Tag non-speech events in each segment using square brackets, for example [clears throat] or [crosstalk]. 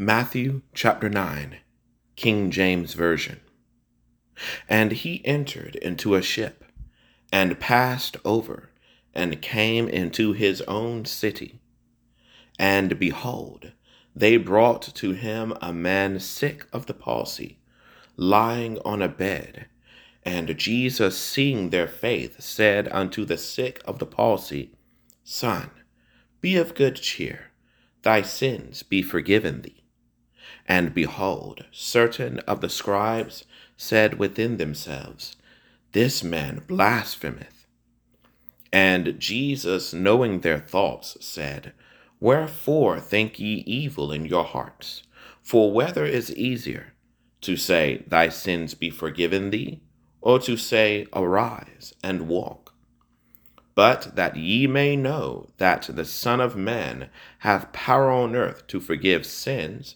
Matthew chapter 9, King James Version. And he entered into a ship, and passed over, and came into his own city. And behold, they brought to him a man sick of the palsy, lying on a bed. And Jesus, seeing their faith, said unto the sick of the palsy, Son, be of good cheer, thy sins be forgiven thee. And behold, certain of the scribes said within themselves, This man blasphemeth. And Jesus, knowing their thoughts, said, Wherefore think ye evil in your hearts? For whether is easier, to say, Thy sins be forgiven thee, or to say, Arise and walk? But that ye may know that the Son of Man hath power on earth to forgive sins,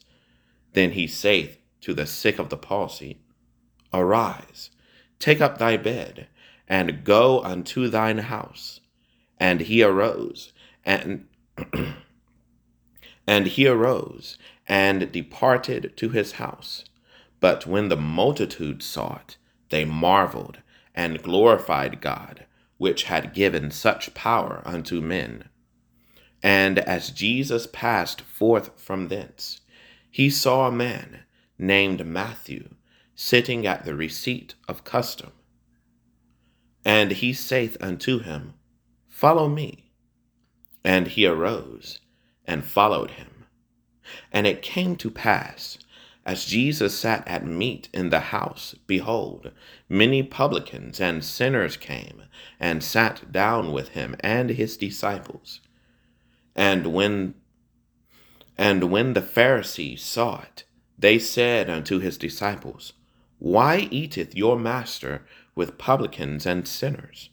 then he saith to the sick of the palsy, Arise, take up thy bed, and go unto thine house. And he arose, and [clears throat] and he arose, and departed to his house. But when the multitude saw it, they marveled, and glorified God, which had given such power unto men. And as Jesus passed forth from thence, he saw a man named Matthew sitting at the receipt of custom. And he saith unto him, Follow me. And he arose and followed him. And it came to pass, as Jesus sat at meat in the house, behold, many publicans and sinners came and sat down with him and his disciples. And when and when the Pharisees saw it, they said unto his disciples, Why eateth your master with publicans and sinners?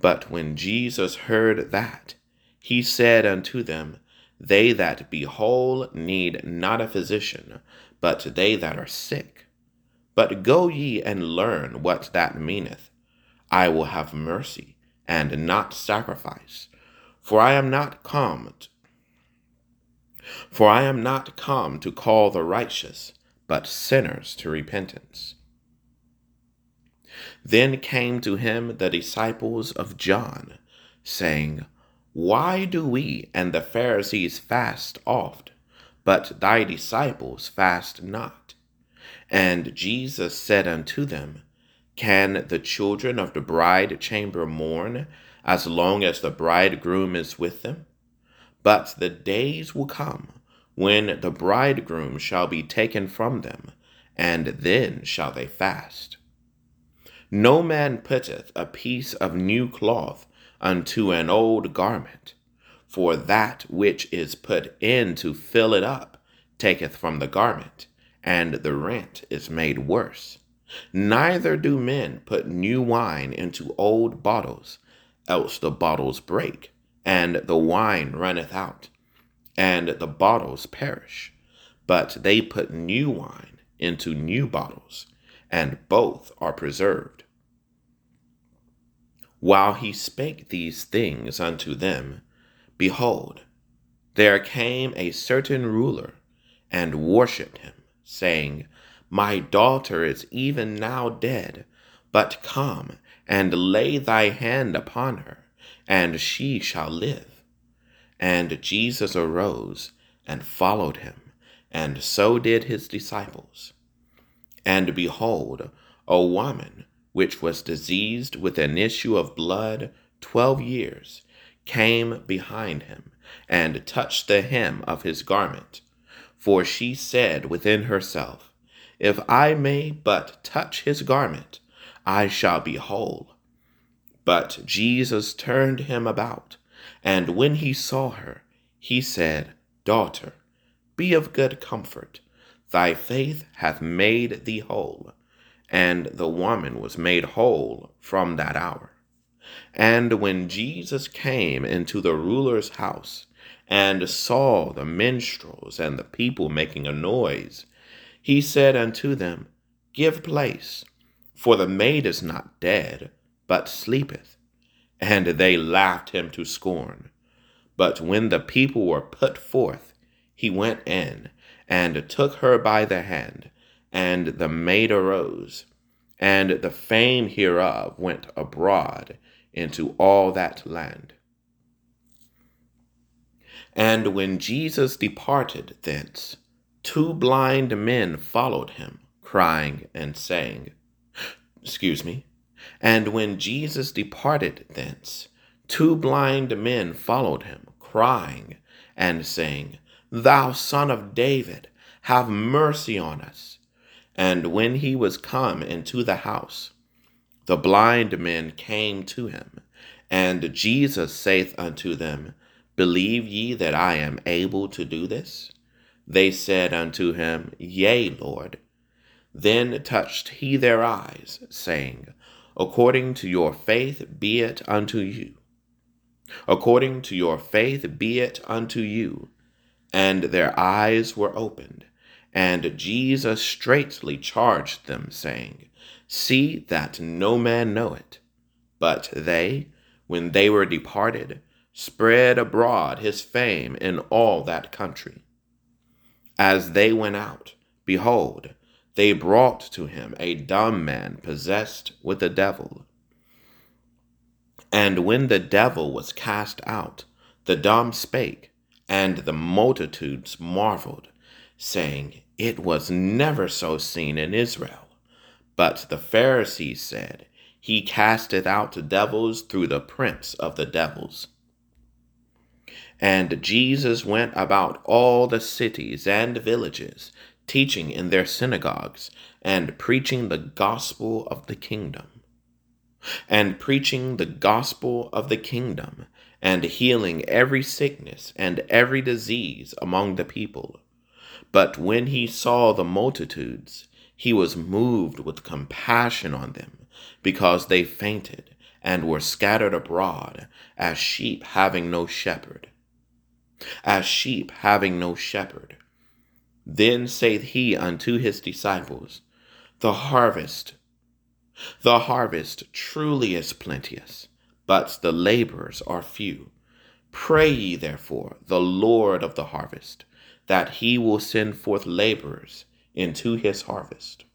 But when Jesus heard that, he said unto them, They that be whole need not a physician, but they that are sick. But go ye and learn what that meaneth. I will have mercy, and not sacrifice. For I am not come for I am not come to call the righteous, but sinners to repentance. Then came to him the disciples of John, saying, Why do we and the Pharisees fast oft, but thy disciples fast not? And Jesus said unto them, Can the children of the bride chamber mourn as long as the bridegroom is with them? But the days will come when the bridegroom shall be taken from them, and then shall they fast. No man putteth a piece of new cloth unto an old garment, for that which is put in to fill it up taketh from the garment, and the rent is made worse. Neither do men put new wine into old bottles, else the bottles break and the wine runneth out, and the bottles perish. But they put new wine into new bottles, and both are preserved. While he spake these things unto them, behold, there came a certain ruler and worshipped him, saying, My daughter is even now dead, but come and lay thy hand upon her and she shall live. And Jesus arose and followed him, and so did his disciples. And behold, a woman which was diseased with an issue of blood twelve years came behind him and touched the hem of his garment. For she said within herself, If I may but touch his garment, I shall be whole. But Jesus turned him about, and when he saw her, he said, Daughter, be of good comfort. Thy faith hath made thee whole. And the woman was made whole from that hour. And when Jesus came into the ruler's house, and saw the minstrels and the people making a noise, he said unto them, Give place, for the maid is not dead, but sleepeth. And they laughed him to scorn. But when the people were put forth, he went in and took her by the hand, and the maid arose, and the fame hereof went abroad into all that land. And when Jesus departed thence, two blind men followed him, crying and saying, Excuse me. And when Jesus departed thence, two blind men followed him, crying and saying, Thou son of David, have mercy on us. And when he was come into the house, the blind men came to him, and Jesus saith unto them, Believe ye that I am able to do this? They said unto him, Yea, Lord. Then touched he their eyes, saying, According to your faith be it unto you. According to your faith be it unto you. And their eyes were opened. And Jesus straitly charged them, saying, See that no man know it. But they, when they were departed, spread abroad his fame in all that country. As they went out, behold, they brought to him a dumb man possessed with a devil. And when the devil was cast out, the dumb spake, and the multitudes marveled, saying, It was never so seen in Israel. But the Pharisees said, He casteth out devils through the prince of the devils. And Jesus went about all the cities and villages, teaching in their synagogues, and preaching the gospel of the kingdom. And preaching the gospel of the kingdom, and healing every sickness and every disease among the people. But when he saw the multitudes, he was moved with compassion on them, because they fainted and were scattered abroad as sheep having no shepherd as sheep having no shepherd. Then saith he unto his disciples, The harvest, the harvest truly is plenteous, but the laborers are few. Pray ye therefore the Lord of the harvest, that he will send forth laborers into his harvest.